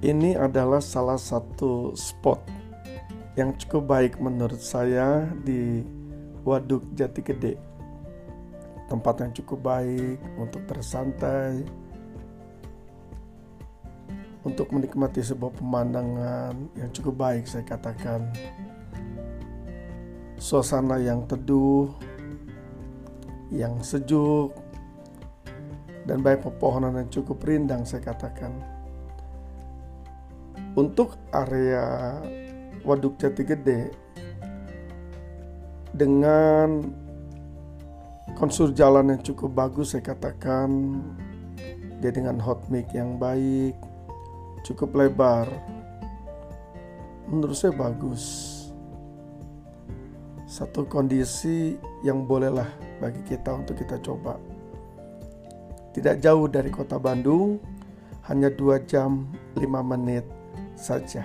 ini adalah salah satu spot yang cukup baik menurut saya di Waduk Jati Gede. Tempat yang cukup baik untuk bersantai, untuk menikmati sebuah pemandangan yang cukup baik saya katakan. Suasana yang teduh, yang sejuk, dan baik pepohonan yang cukup rindang saya katakan. Untuk area Waduk Jati Gede dengan konsur jalan yang cukup bagus saya katakan dia dengan hot mic yang baik cukup lebar menurut saya bagus. Satu kondisi yang bolehlah bagi kita untuk kita coba. Tidak jauh dari kota Bandung hanya dua jam lima menit saja